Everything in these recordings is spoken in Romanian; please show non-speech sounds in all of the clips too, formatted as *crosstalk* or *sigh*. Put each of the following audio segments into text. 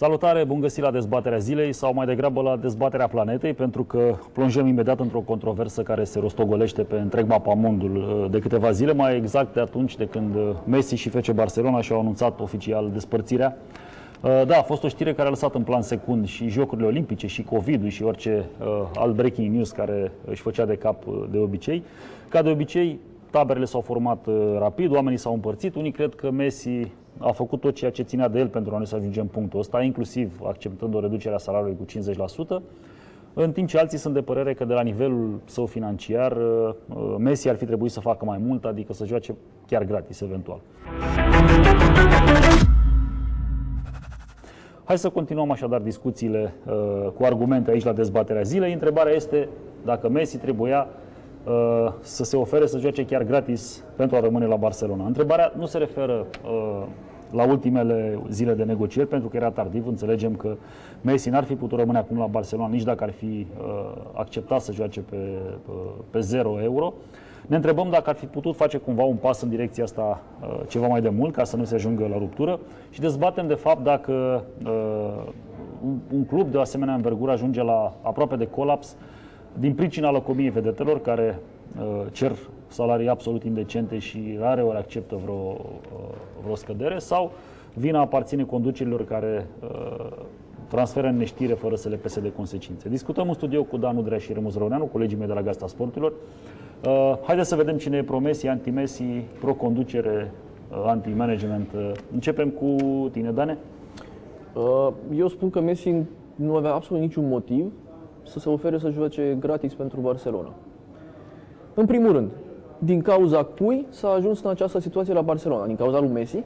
Salutare, bun găsit la dezbaterea zilei sau mai degrabă la dezbaterea planetei, pentru că plonjăm imediat într-o controversă care se rostogolește pe întreg mapamondul uh, de câteva zile, mai exact de atunci de când uh, Messi și FC Barcelona și-au anunțat oficial despărțirea. Uh, da, a fost o știre care a lăsat în plan secund și Jocurile Olimpice și COVID-ul și orice alt breaking news care își făcea de cap de obicei. Ca de obicei, taberele s-au format rapid, oamenii s-au împărțit, unii cred că Messi a făcut tot ceea ce ținea de el pentru a nu să ajungem în punctul ăsta, inclusiv acceptând o reducere a salariului cu 50%, în timp ce alții sunt de părere că de la nivelul său financiar, uh, Messi ar fi trebuit să facă mai mult, adică să joace chiar gratis, eventual. Hai să continuăm așadar discuțiile uh, cu argumente aici la dezbaterea zilei. Întrebarea este dacă Messi trebuia uh, să se ofere să joace chiar gratis pentru a rămâne la Barcelona. Întrebarea nu se referă uh, la ultimele zile de negocieri, pentru că era tardiv. Înțelegem că Messi n-ar fi putut rămâne acum la Barcelona nici dacă ar fi uh, acceptat să joace pe, pe, pe 0 euro. Ne întrebăm dacă ar fi putut face cumva un pas în direcția asta uh, ceva mai de mult, ca să nu se ajungă la ruptură și dezbatem de fapt dacă uh, un, un club de o asemenea învergură ajunge la aproape de colaps din pricina lăcomiei vedetelor care uh, cer salarii absolut indecente și rare ori acceptă vreo, uh, vreo scădere sau vina aparține conducerilor care uh, transferă în neștire fără să le pese de consecințe. Discutăm în studio cu Dan Udrea și Remus Răuneanu, colegii mei de la Gasta Sporturilor. Uh, haideți să vedem cine e pro-Messi, anti-Messi, pro-conducere, uh, anti-management. Uh, începem cu tine, Dane. Uh, eu spun că Messi nu avea absolut niciun motiv să se ofere să joace gratis pentru Barcelona. În primul rând, din cauza cui s-a ajuns în această situație la Barcelona? Din cauza lui Messi?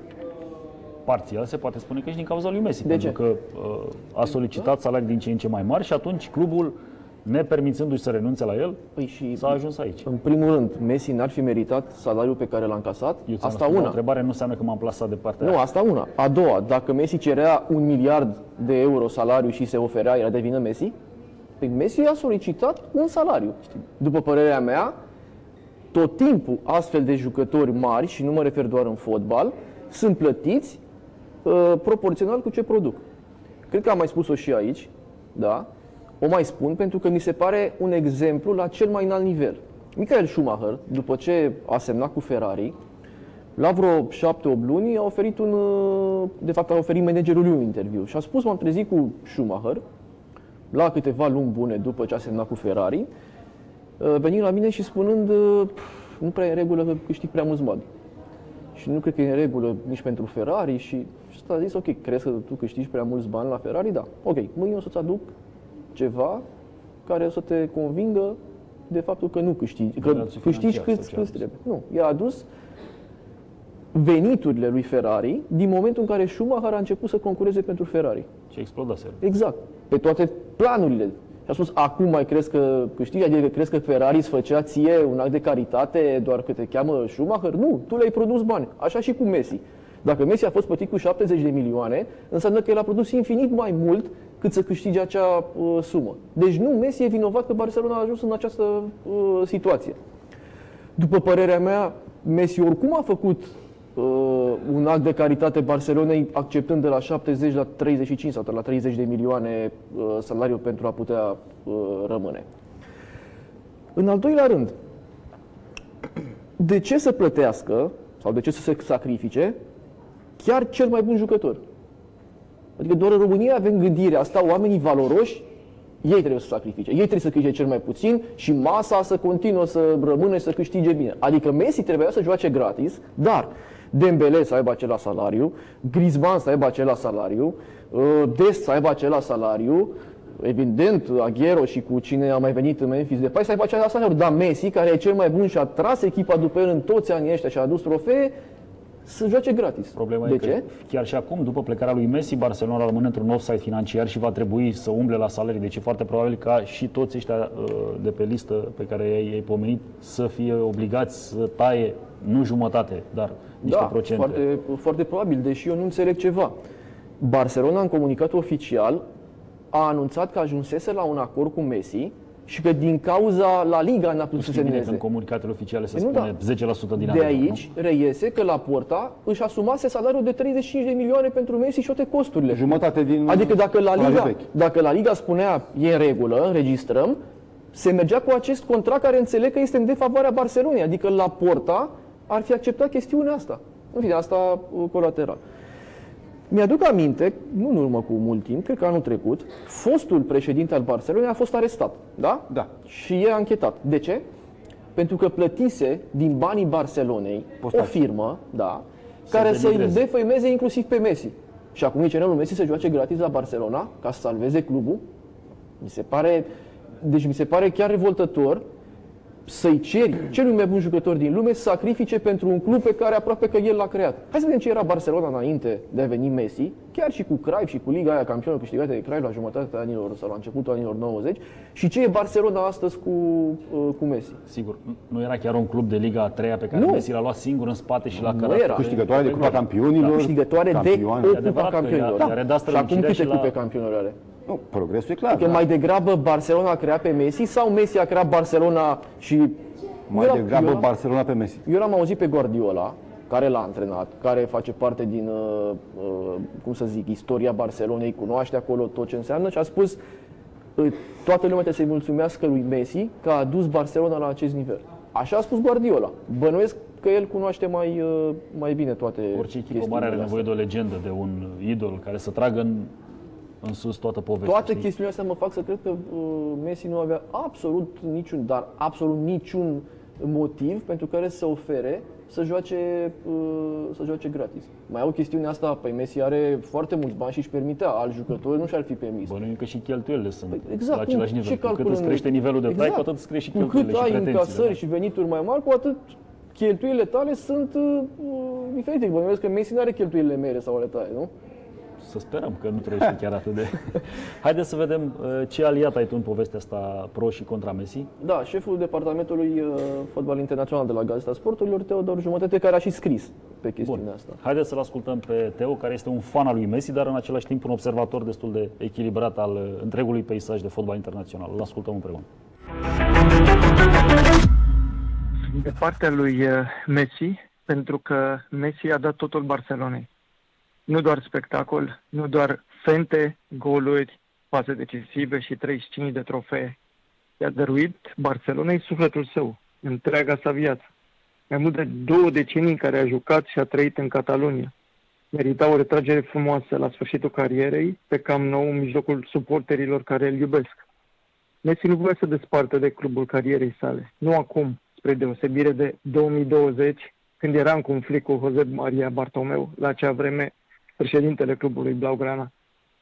Parțial se poate spune că și din cauza lui Messi, de pentru ce? că uh, a solicitat salarii din ce în ce mai mari și atunci clubul, nepermițându-și să renunțe la el, păi și s-a ajuns aici. În primul rând, Messi n-ar fi meritat salariul pe care l-a încasat? Eu ți-am asta spus, una. O întrebare nu înseamnă că m-am plasat de partea Nu, aia. asta una. A doua, dacă Messi cerea un miliard de euro salariu și se oferea, era de vină Messi? Păi Messi a solicitat un salariu. După părerea mea, tot timpul astfel de jucători mari, și nu mă refer doar în fotbal, sunt plătiți uh, proporțional cu ce produc. Cred că am mai spus-o și aici, da? O mai spun pentru că mi se pare un exemplu la cel mai înalt nivel. Michael Schumacher, după ce a semnat cu Ferrari, la vreo 7-8 luni a oferit un, uh, de fapt a oferit managerul lui un interviu și a spus, m-am trezit cu Schumacher, la câteva luni bune după ce a semnat cu Ferrari, uh, venind la mine și spunând uh, "Pf, nu prea e în regulă că câștig prea mulți bani. Și nu cred că e în regulă nici pentru Ferrari și, și ăsta a zis, ok, crezi că tu câștigi prea mulți bani la Ferrari? Da. Ok, mâine o să-ți aduc ceva care o să te convingă de faptul că nu câștigi, că Relații câștigi financiare cât, sau ce a cât trebuie. Nu, i-a adus veniturile lui Ferrari din momentul în care Schumacher a început să concureze pentru Ferrari. Și explodase. Exact. Pe toate planurile. Și a spus, acum mai crezi că câștigi? Adică crezi că Ferrari îți făcea ție un act de caritate doar că te cheamă Schumacher? Nu, tu le-ai produs bani. Așa și cu Messi. Dacă Messi a fost plătit cu 70 de milioane, înseamnă că el a produs infinit mai mult cât să câștige acea uh, sumă. Deci nu, Messi e vinovat că Barcelona a ajuns în această uh, situație. După părerea mea, Messi oricum a făcut uh, un act de caritate Barcelonei, acceptând de la 70 la 35 sau la 30 de milioane uh, salariu pentru a putea uh, rămâne. În al doilea rând, de ce să plătească sau de ce să se sacrifice chiar cel mai bun jucător? Adică doar în România avem gândirea asta, oamenii valoroși, ei trebuie să sacrifice, ei trebuie să câștige cel mai puțin și masa să continuă să rămână și să câștige bine. Adică Messi trebuia să joace gratis, dar Dembele să aibă același salariu, Griezmann să aibă același salariu, uh, Dest să aibă același salariu, evident, Aguero și cu cine a mai venit în Memphis Depay să aibă același salariu, dar Messi, care e cel mai bun și a tras echipa după el în toți anii ăștia și a adus trofee, să joace gratis. Problema de e ce? că chiar și acum, după plecarea lui Messi, Barcelona rămâne într-un offside financiar și va trebui să umble la salarii. Deci e foarte probabil ca și toți ăștia uh, de pe listă pe care i-ai, i-ai pomenit să fie obligați să taie, nu jumătate, dar niște da, procente. Foarte, foarte probabil, deși eu nu înțeleg ceva. Barcelona, în comunicatul oficial, a anunțat că ajunsese la un acord cu Messi și că din cauza La Liga n-a putut să se Știi bine că în semneze. comunicatele oficiale se Păi nu, spune 10% din De avere, aici reiese că la Porta își asumase salariul de 35 de milioane pentru Messi și toate costurile. Jumătate din Adică dacă la salariul Liga, vechi. dacă la Liga spunea e în regulă, înregistrăm, se mergea cu acest contract care înțeleg că este în defavoarea Barcelonei. Adică la Porta ar fi acceptat chestiunea asta. În fine, asta uh, colateral. Mi-aduc aminte, nu în urmă cu mult timp, cred că anul trecut, fostul președinte al Barcelonei a fost arestat, da? Da. Și e anchetat. De ce? Pentru că plătise din banii Barcelonei Postaci. o firmă, da, care să-i denigreze. defăimeze inclusiv pe Messi. Și acum e cerem lui Messi să joace gratis la Barcelona ca să salveze clubul. Mi se pare, deci mi se pare chiar revoltător să-i ceri celui mai bun jucător din lume să sacrifice pentru un club pe care aproape că el l-a creat. Hai să vedem ce era Barcelona înainte de a veni Messi, chiar și cu Cruyff și cu Liga aia campionă câștigată de Cruyff la jumătatea anilor sau la începutul anilor 90 și ce e Barcelona astăzi cu, uh, cu Messi. Sigur, nu era chiar un club de Liga a treia pe care Nu. Messi l-a luat singur în spate și l-a Nu cărat. era. Câștigătoare de Cupa Campionilor. Da, Câștigătoare de campioane. o E adevărat Cupa că Campionilor. i-a- i-a redat Și acum strălucirea câte și la- cupe campionilor are? Nu, progresul e clar. Că da. mai degrabă Barcelona a creat pe Messi sau Messi a creat Barcelona și... mai Eu l-am- degrabă eu l-am- Barcelona pe Messi. Eu l-am auzit pe Guardiola, care l-a antrenat, care face parte din, uh, uh, cum să zic, istoria Barcelonei, cunoaște acolo tot ce înseamnă și a spus uh, toată lumea trebuie să-i mulțumească lui Messi că a dus Barcelona la acest nivel. Așa a spus Guardiola. Bănuiesc că el cunoaște mai, uh, mai bine toate Orice echipă chestiunile mare are astea. nevoie de o legendă, de un idol care să tragă în, în sus toată povestea. Toate știi? chestiunile astea mă fac să cred că uh, Messi nu avea absolut niciun, dar absolut niciun motiv pentru care să ofere să joace, uh, să joace gratis. Mai au chestiunea asta, păi Messi are foarte mulți bani și își permitea, alți jucători nu și-ar fi permis. Bănuim că și cheltuielile sunt Exact, la același cum- nivel. ce Cu cât calculăm îți crește noi? nivelul de trai, Exact. cu atât îți crește și Cu cât cheltuielile și ai pretențiile. încasări da. și venituri mai mari, cu atât cheltuielile tale sunt uh, uh, diferite. Bănuiesc că Messi nu are cheltuielile mele sau ale tale, nu? Să sperăm că nu trăiește *laughs* chiar atât de... Haideți să vedem uh, ce aliat ai tu în povestea asta pro și contra Messi. Da, șeful departamentului uh, fotbal internațional de la Gazeta Sporturilor, Teodor Jumătate, care a și scris pe chestiunea asta. Haideți să-l ascultăm pe Teo, care este un fan al lui Messi, dar în același timp un observator destul de echilibrat al uh, întregului peisaj de fotbal internațional. Îl ascultăm împreună. de partea lui eh, Messi, pentru că Messi a dat totul Barcelonei. Nu doar spectacol, nu doar fente, goluri, pase decisive și 35 de trofee. I-a dăruit Barcelonei sufletul său, întreaga sa viață. Mai mult de două decenii în care a jucat și a trăit în Catalonia. Merita o retragere frumoasă la sfârșitul carierei, pe Camp Nou, în mijlocul suporterilor care îl iubesc. Messi nu voia să despartă de clubul carierei sale. Nu acum, spre deosebire de 2020, când era în conflict cu Jose Maria Bartomeu, la acea vreme președintele clubului Blaugrana.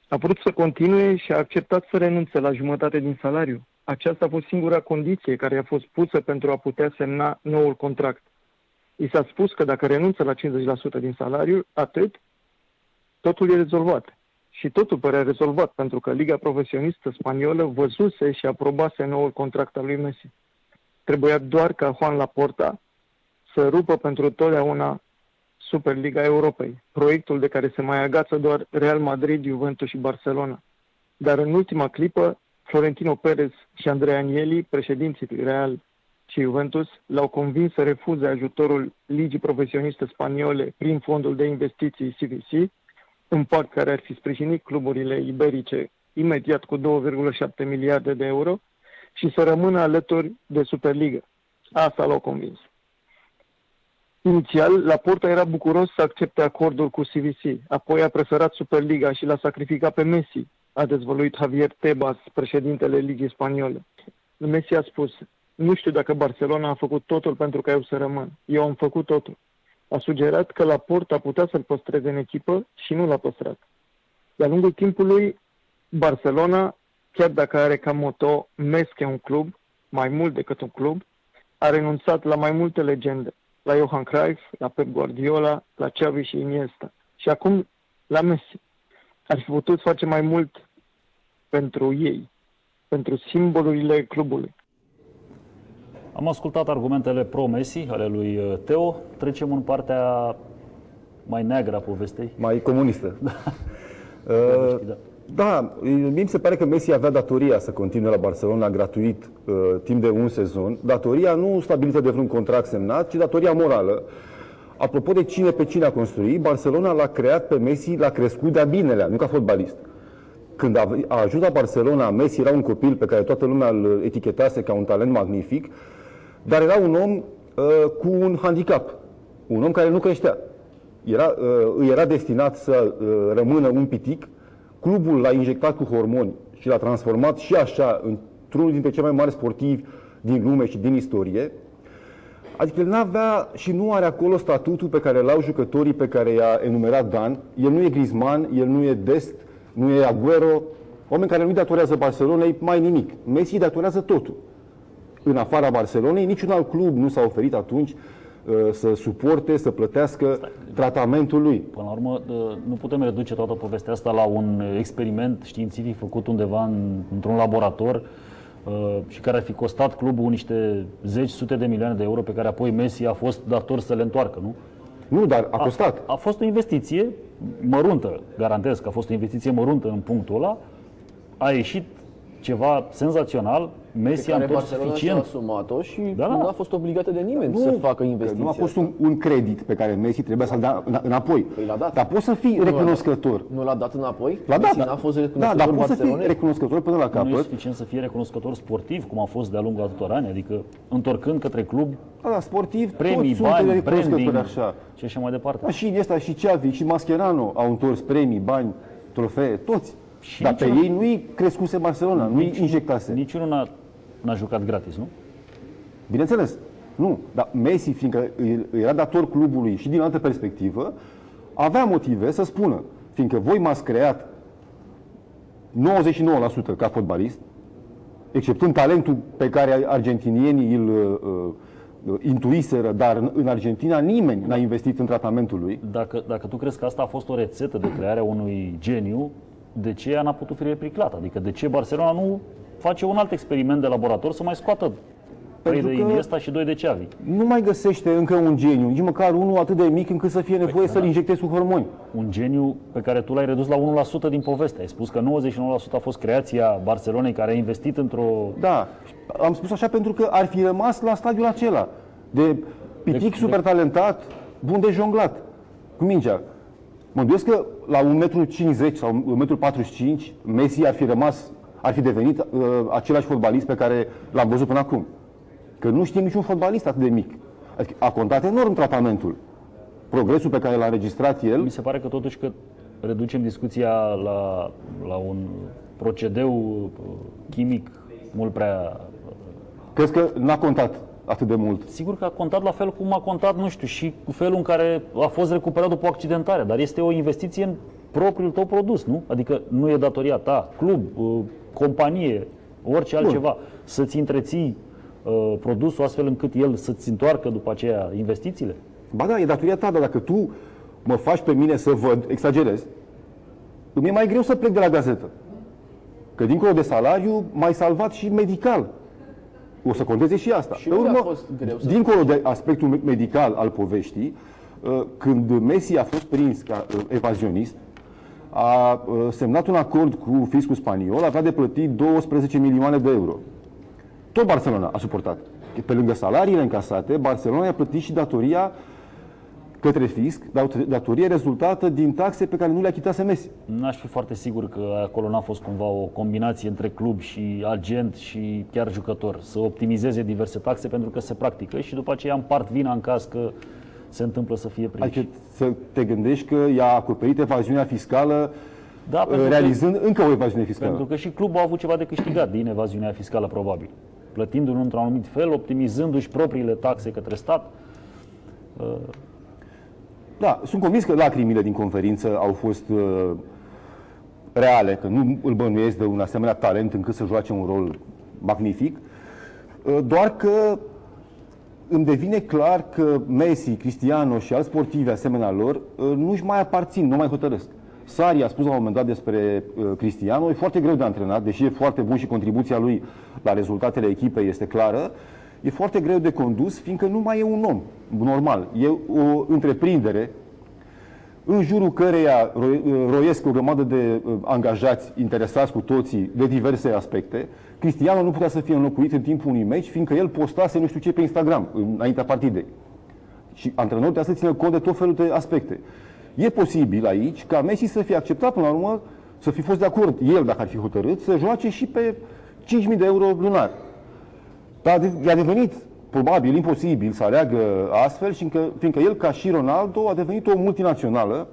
A vrut să continue și a acceptat să renunțe la jumătate din salariu. Aceasta a fost singura condiție care i-a fost pusă pentru a putea semna noul contract. I s-a spus că dacă renunță la 50% din salariu, atât, totul e rezolvat. Și totul părea rezolvat, pentru că Liga Profesionistă Spaniolă văzuse și aprobase noul contract al lui Messi. Trebuia doar ca Juan Laporta să rupă pentru totdeauna Superliga Europei, proiectul de care se mai agață doar Real Madrid, Juventus și Barcelona. Dar în ultima clipă, Florentino Perez și Andrea Agnelli, președinții Real și Juventus, l-au convins să refuze ajutorul Ligii Profesioniste Spaniole prin fondul de investiții CVC, un pact care ar fi sprijinit cluburile iberice imediat cu 2,7 miliarde de euro și să rămână alături de Superliga. Asta l-au convins. Inițial, Laporta era bucuros să accepte acordul cu CVC, apoi a preferat Superliga și l-a sacrificat pe Messi, a dezvăluit Javier Tebas, președintele Ligii Spaniole. Messi a spus, nu știu dacă Barcelona a făcut totul pentru ca eu să rămân. Eu am făcut totul. A sugerat că Laporta putea să-l păstreze în echipă și nu l-a păstrat. De-a lungul timpului, Barcelona, chiar dacă are ca moto Mesc e un club, mai mult decât un club, a renunțat la mai multe legende, la Johan Cruyff, la Pep Guardiola, la Xavi și Iniesta. Și acum la Messi. Ar fi putut face mai mult pentru ei, pentru simbolurile clubului. Am ascultat argumentele pro-Messi ale lui uh, Teo. Trecem în partea mai neagră a povestei. Mai comunistă. Uh, *laughs* Uh, da. Da, mie mi se pare că Messi avea datoria să continue la Barcelona gratuit uh, timp de un sezon. Datoria nu stabilită de vreun contract semnat, ci datoria morală. Apropo de cine pe cine a construit, Barcelona l-a creat pe Messi, l-a crescut de-a binelea, nu ca fotbalist. Când a, a ajuns la Barcelona, Messi era un copil pe care toată lumea îl etichetase ca un talent magnific, dar era un om uh, cu un handicap, un om care nu creștea. Era, uh, îi era destinat să uh, rămână un pitic, clubul l-a injectat cu hormoni și l-a transformat și așa într-unul dintre cei mai mari sportivi din lume și din istorie. Adică el n-avea și nu are acolo statutul pe care l-au jucătorii pe care i-a enumerat Dan. El nu e Griezmann, el nu e Dest, nu e Aguero, oameni care nu datorează Barcelonei mai nimic. Messi datorează totul. În afara Barcelonei, niciun alt club nu s-a oferit atunci uh, să suporte, să plătească tratamentul lui. Până la urmă, uh, nu putem reduce toată povestea asta la un experiment științific făcut undeva în, într-un laborator uh, și care ar fi costat clubul niște zeci, sute de milioane de euro pe care apoi Messi a fost dator să le întoarcă, nu? Nu, dar a costat. A, a fost o investiție măruntă, garantez că a fost o investiție măruntă în punctul ăla. A ieșit ceva senzațional, Messi pe a care întors Barcelona și-a suficient. asumat-o și Da, da. nu a fost obligată de nimeni Nu, să facă că investiția Nu a fost asta. un, un credit pe care Messi trebuia să-l dea în- înapoi. Păi l-a dat. Dar poți să fii Nu l-a dat. recunoscător. Nu l-a dat înapoi? L-a dat, Messi da. n-a fost da, recunoscător dar poți să fii Barcelonei? recunoscător până la Nu e capăt. suficient să fie recunoscător sportiv, cum a fost de-a lungul atâtor ani, adică întorcând către club Da, da, sportiv, premii, toți sunt bani, recunoscători branding așa. și așa mai departe. Da, și Iniesta, și Xavi, și Mascherano au întors premii, bani, trofee, toți. Și Dar pe niciun- ei nu-i crescuse Barcelona, nu-i injectase. Niciunul n-a, n-a jucat gratis, nu? Bineînțeles, nu. Dar Messi, fiindcă îi- îi era dator clubului și din altă perspectivă, avea motive să spună, fiindcă voi m-ați creat 99% ca fotbalist, exceptând talentul pe care argentinienii îl uh, uh, intuiseră, dar în, în Argentina nimeni n-a investit în tratamentul lui. Dacă, dacă tu crezi că asta a fost o rețetă de creare a unui geniu, de ce ea n-a putut fi replicată? Adică de ce Barcelona nu face un alt experiment de laborator să mai scoată trei Pentru de că- Iniesta și doi de Xavi? Nu mai găsește încă un geniu, nici măcar unul atât de mic încât să fie nevoie să-l injectezi cu hormoni. Un geniu pe care tu l-ai redus la 1% din poveste. Ai spus că 99% a fost creația Barcelonei care a investit într-o... Da, am spus așa pentru că ar fi rămas la stadiul acela de pitic De- super talentat, bun de jonglat cu mingea. Mă gândesc că la 1,50 m sau 1,45 m Messi ar fi rămas, ar fi devenit uh, același fotbalist pe care l-am văzut până acum. Că nu știm niciun fotbalist atât de mic. Adică a contat enorm tratamentul. Progresul pe care l-a înregistrat el, Mi se pare că totuși că reducem discuția la, la un procedeu uh, chimic mult prea crezi că n-a contat atât de mult. Sigur că a contat la fel cum a contat, nu știu, și cu felul în care a fost recuperat după accidentare, dar este o investiție în propriul tău produs, nu? Adică nu e datoria ta, club, uh, companie, orice altceva, să-ți întreții uh, produsul astfel încât el să-ți întoarcă după aceea investițiile? Ba da, e datoria ta, dar dacă tu mă faci pe mine să văd, exagerez, îmi e mai greu să plec de la gazetă. Că dincolo de salariu, m-ai salvat și medical. O să conteze și asta. Și Pe unde a fost greu să- dincolo de aspectul me- medical al poveștii, uh, când Messi a fost prins ca uh, evazionist, a uh, semnat un acord cu fiscul spaniol, avea de plătit 12 milioane de euro. Tot Barcelona a suportat. Pe lângă salariile încasate, Barcelona a plătit și datoria către fisc, dat- datorie rezultată din taxe pe care nu le achitase Messi. N-aș fi foarte sigur că acolo n-a fost cumva o combinație între club și agent și chiar jucător. Să optimizeze diverse taxe pentru că se practică și după aceea împart vina în caz că se întâmplă să fie prinși. Adică să te gândești că i-a acoperit evaziunea fiscală Da, pentru că- realizând încă o evaziune fiscală. Pentru că și clubul a avut ceva de câștigat din evaziunea fiscală, probabil. Plătindu-l într-un anumit fel, optimizându-și propriile taxe către stat. Da, sunt convins că lacrimile din conferință au fost uh, reale, că nu îl bănuiesc de un asemenea talent încât să joace un rol magnific, uh, doar că îmi devine clar că Messi, Cristiano și alți sportivi asemenea lor uh, nu-și mai aparțin, nu mai hotărăsc. Sari a spus la un moment dat despre uh, Cristiano, e foarte greu de antrenat, deși e foarte bun și contribuția lui la rezultatele echipei este clară, e foarte greu de condus, fiindcă nu mai e un om normal. E o întreprindere în jurul căreia roiesc o grămadă de uh, angajați interesați cu toții de diverse aspecte, Cristiano nu putea să fie înlocuit în timpul unui meci, fiindcă el postase nu știu ce pe Instagram, înaintea partidei. Și antrenorul trebuie să țină cont de tot felul de aspecte. E posibil aici ca Messi să fie acceptat până la urmă, să fi fost de acord el, dacă ar fi hotărât, să joace și pe 5.000 de euro lunar. Dar i-a devenit probabil imposibil să aleagă astfel, fiindcă, fiindcă el, ca și Ronaldo, a devenit o multinațională.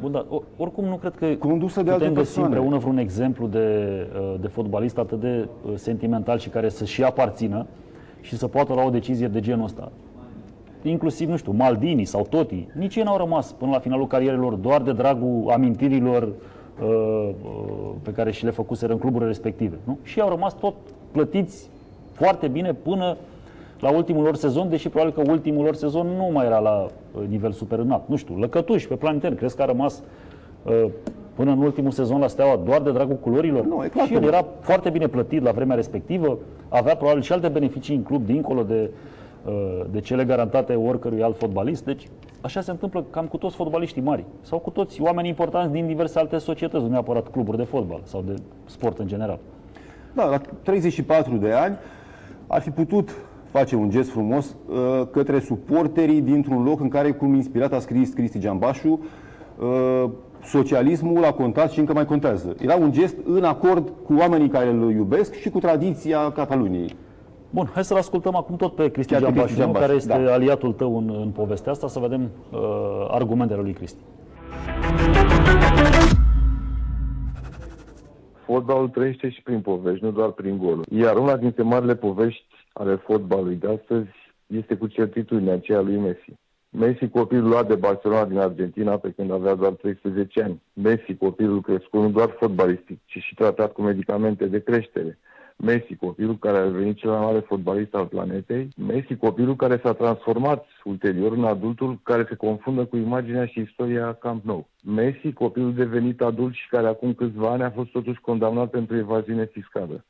Bun, dar oricum nu cred că condusă de putem alte găsi persoane. împreună vreun exemplu de, uh, de fotbalist atât de uh, sentimental și care să și aparțină și să poată lua o decizie de genul ăsta. Inclusiv, nu știu, Maldini sau Totti, nici ei n-au rămas până la finalul carierelor doar de dragul amintirilor uh, pe care și le făcuseră în cluburile respective. Nu? Și au rămas tot plătiți foarte bine până la ultimul lor sezon, deși probabil că ultimul lor sezon nu mai era la uh, nivel super înalt. Nu știu, lăcătuși pe plan intern. Crezi că a rămas uh, până în ultimul sezon la Steaua doar de dragul culorilor? Nu, e clar și că el nu. era foarte bine plătit la vremea respectivă, avea probabil și alte beneficii în club dincolo de, uh, de cele garantate oricărui alt fotbalist. Deci așa se întâmplă cam cu toți fotbaliștii mari sau cu toți oameni importanți din diverse alte societăți, nu neapărat cluburi de fotbal sau de sport în general. Da, la 34 de ani ar fi putut face un gest frumos uh, către suporterii dintr-un loc în care, cum inspirat, a scris Cristi Giambașu, uh, socialismul a contat și încă mai contează. Era un gest în acord cu oamenii care îl iubesc și cu tradiția Cataluniei. Bun, hai să-l ascultăm acum tot pe Cristi Chiar pe Giambașu, Cristi Giambașu, care este da. aliatul tău în, în povestea asta, să vedem uh, argumentele lui Cristi. Fotbalul trăiește și prin povești, nu doar prin goluri. Iar una dintre marile povești ale fotbalului de astăzi este cu certitudine aceea lui Messi. Messi, copilul luat de Barcelona din Argentina pe când avea doar 13 ani. Messi, copilul crescut nu doar fotbalistic, ci și tratat cu medicamente de creștere. Messi, copilul care a devenit cel mai mare fotbalist al planetei. Messi, copilul care s-a transformat ulterior în adultul care se confundă cu imaginea și istoria Camp Nou. Messi, copilul devenit adult și care acum câțiva ani a fost totuși condamnat pentru evaziune fiscală.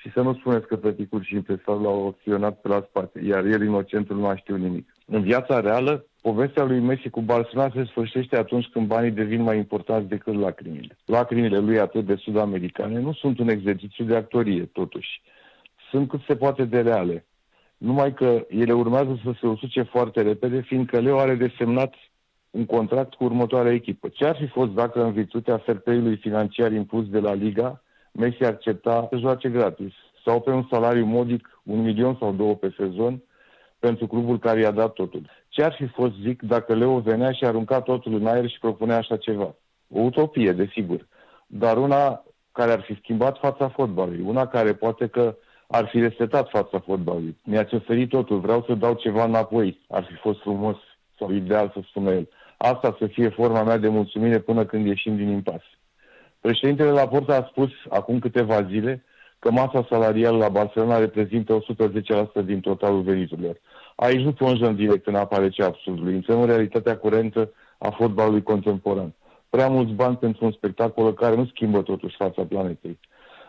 Și să nu spuneți că tăticul și impresarul l-au opționat pe la spate, iar el, inocentul, nu a știut nimic. În viața reală, povestea lui Messi cu Barcelona se sfârșește atunci când banii devin mai importanți decât lacrimile. Lacrimile lui atât de sud-americane nu sunt un exercițiu de actorie, totuși. Sunt cât se poate de reale. Numai că ele urmează să se usuce foarte repede, fiindcă Leo are desemnat un contract cu următoarea echipă. Ce ar fi fost dacă, în virtutea fair play-ului financiar impus de la Liga, Messi accepta să joace gratis sau pe un salariu modic, un milion sau două pe sezon, pentru clubul care i-a dat totul. Ce ar fi fost, zic, dacă Leo venea și arunca totul în aer și propunea așa ceva? O utopie, desigur, dar una care ar fi schimbat fața fotbalului, una care poate că ar fi resetat fața fotbalului. Mi-ați oferit totul, vreau să dau ceva înapoi. Ar fi fost frumos sau ideal să spună el. Asta să fie forma mea de mulțumire până când ieșim din impas. Președintele Laporta a spus acum câteva zile că masa salarială la Barcelona reprezintă 110% din totalul veniturilor. Aici nu plonjăm direct în apa ce absurdului, intrăm în realitatea curentă a fotbalului contemporan. Prea mulți bani pentru un spectacol care nu schimbă totuși fața planetei.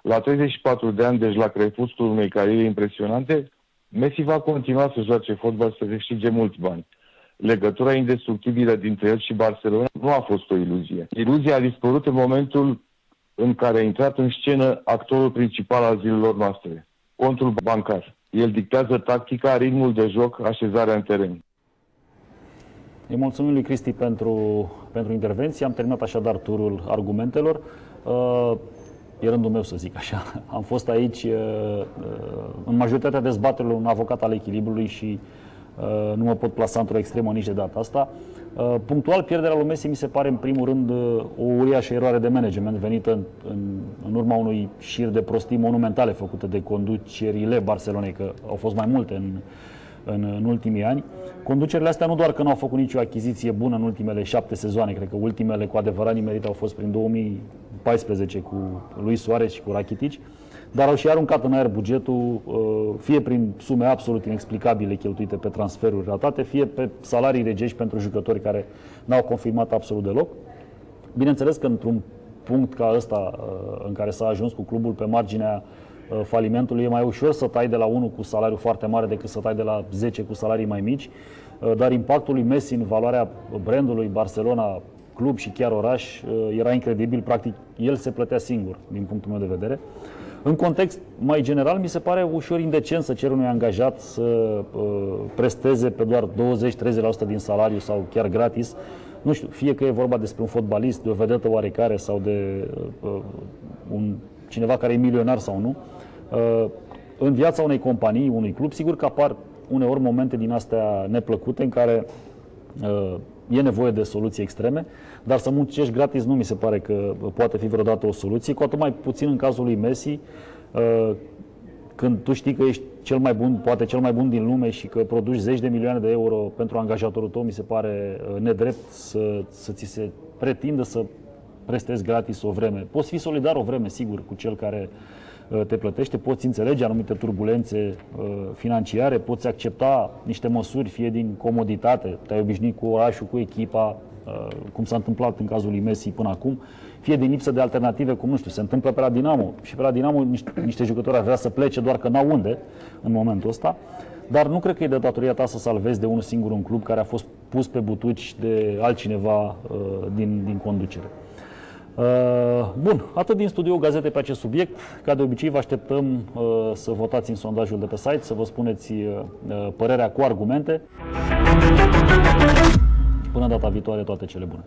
La 34 de ani, deci la crepusculul unei cariere impresionante, Messi va continua să joace fotbal să câștige mulți bani. Legătura indestructibilă dintre el și Barcelona nu a fost o iluzie. Iluzia a dispărut în momentul în care a intrat în scenă actorul principal al zilelor noastre, contul bancar. El dictează tactica, ritmul de joc, așezarea în teren. Îi mulțumim lui Cristi pentru, pentru intervenție. Am terminat așadar turul argumentelor. Uh, e rândul meu să zic așa. *laughs* Am fost aici uh, uh, în majoritatea dezbaterilor un avocat al echilibrului și uh, nu mă pot plasa într-o extremă nici de data asta. Uh, punctual, pierderea lui Messi mi se pare în primul rând uh, o uriașă eroare de management venită în, în, în urma unui șir de prostii monumentale făcute de conducerile Barcelonei, că au fost mai multe în, în, în ultimii ani. Conducerile astea nu doar că nu au făcut nicio achiziție bună în ultimele șapte sezoane, cred că ultimele cu adevărat nimerite au fost prin 2014 cu lui Suarez și cu Rakitic, dar au și aruncat în aer bugetul, uh, fie prin sume absolut inexplicabile cheltuite pe transferuri ratate, fie pe salarii regești pentru jucători care n-au confirmat absolut deloc. Bineînțeles că într-un punct ca ăsta uh, în care s-a ajuns cu clubul pe marginea uh, falimentului, e mai ușor să tai de la unul cu salariu foarte mare decât să tai de la 10 cu salarii mai mici. uh, dar impactul lui Messi în valoarea brandului Barcelona, club și chiar oraș uh, era incredibil. Practic, el se plătea singur, din punctul meu de vedere. În context mai general, mi se pare ușor indecent să cer unui angajat să uh, presteze pe doar 20-30% din salariu sau chiar gratis. Nu știu, fie că e vorba despre un fotbalist, de o vedetă oarecare sau de uh, un, cineva care e milionar sau nu. Uh, în viața unei companii, unui club, sigur că apar uneori momente din astea neplăcute în care uh, e nevoie de soluții extreme, dar să muncești gratis nu mi se pare că poate fi vreodată o soluție, cu atât mai puțin în cazul lui Messi, uh, când tu știi că ești cel mai bun, poate cel mai bun din lume și că produci zeci de milioane de euro pentru angajatorul tău, mi se pare uh, nedrept să, să ți se pretindă să prestezi gratis o vreme. Poți fi solidar o vreme, sigur, cu cel care uh, te plătește, poți înțelege anumite turbulențe uh, financiare, poți accepta niște măsuri, fie din comoditate, te-ai obișnuit cu orașul, cu echipa, uh, cum s-a întâmplat în cazul lui Messi până acum, fie din lipsă de alternative, cum nu știu, se întâmplă pe la Dinamo și pe la Dinamo niște, niște jucători ar vrea să plece, doar că n-au unde în momentul ăsta. Dar nu cred că e de datoria ta să salvezi de unul singur un club care a fost pus pe butuci de altcineva uh, din, din conducere. Uh, bun, atât din studio Gazete pe acest subiect. Ca de obicei, vă așteptăm uh, să votați în sondajul de pe site, să vă spuneți uh, părerea cu argumente. Până data viitoare, toate cele bune!